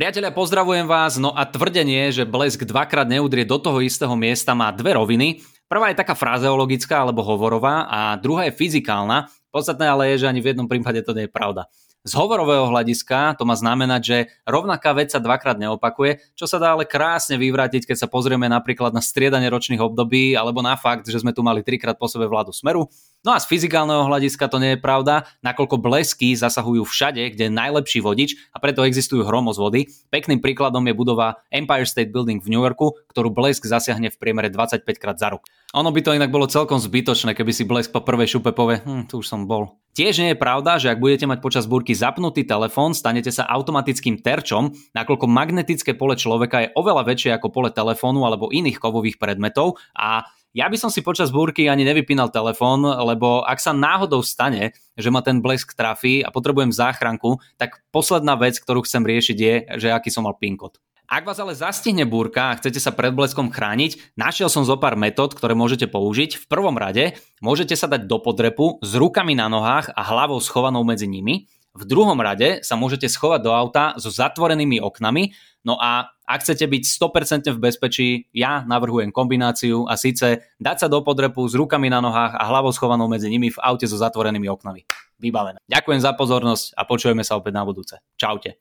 Priatelia, pozdravujem vás. No a tvrdenie, že blesk dvakrát neudrie do toho istého miesta má dve roviny. Prvá je taká frazeologická alebo hovorová a druhá je fyzikálna. Podstatné ale je, že ani v jednom prípade to nie je pravda. Z hovorového hľadiska to má znamenať, že rovnaká vec sa dvakrát neopakuje, čo sa dá ale krásne vyvrátiť, keď sa pozrieme napríklad na striedanie ročných období alebo na fakt, že sme tu mali trikrát po sebe vládu Smeru. No a z fyzikálneho hľadiska to nie je pravda, nakoľko blesky zasahujú všade, kde je najlepší vodič a preto existujú hromos vody. Pekným príkladom je budova Empire State Building v New Yorku, ktorú blesk zasiahne v priemere 25 krát za rok. Ono by to inak bolo celkom zbytočné, keby si blesk po prvej šupe povie, hm, tu už som bol. Tiež nie je pravda, že ak budete mať počas búrky zapnutý telefón, stanete sa automatickým terčom, nakoľko magnetické pole človeka je oveľa väčšie ako pole telefónu alebo iných kovových predmetov a ja by som si počas búrky ani nevypínal telefón, lebo ak sa náhodou stane, že ma ten blesk trafí a potrebujem záchranku, tak posledná vec, ktorú chcem riešiť je, že aký som mal PIN kód. Ak vás ale zastihne búrka a chcete sa pred bleskom chrániť, našiel som zo pár metód, ktoré môžete použiť. V prvom rade môžete sa dať do podrepu s rukami na nohách a hlavou schovanou medzi nimi. V druhom rade sa môžete schovať do auta so zatvorenými oknami. No a ak chcete byť 100% v bezpečí, ja navrhujem kombináciu a síce dať sa do podrepu s rukami na nohách a hlavou schovanou medzi nimi v aute so zatvorenými oknami. Vybavené. Ďakujem za pozornosť a počujeme sa opäť na budúce. Čaute.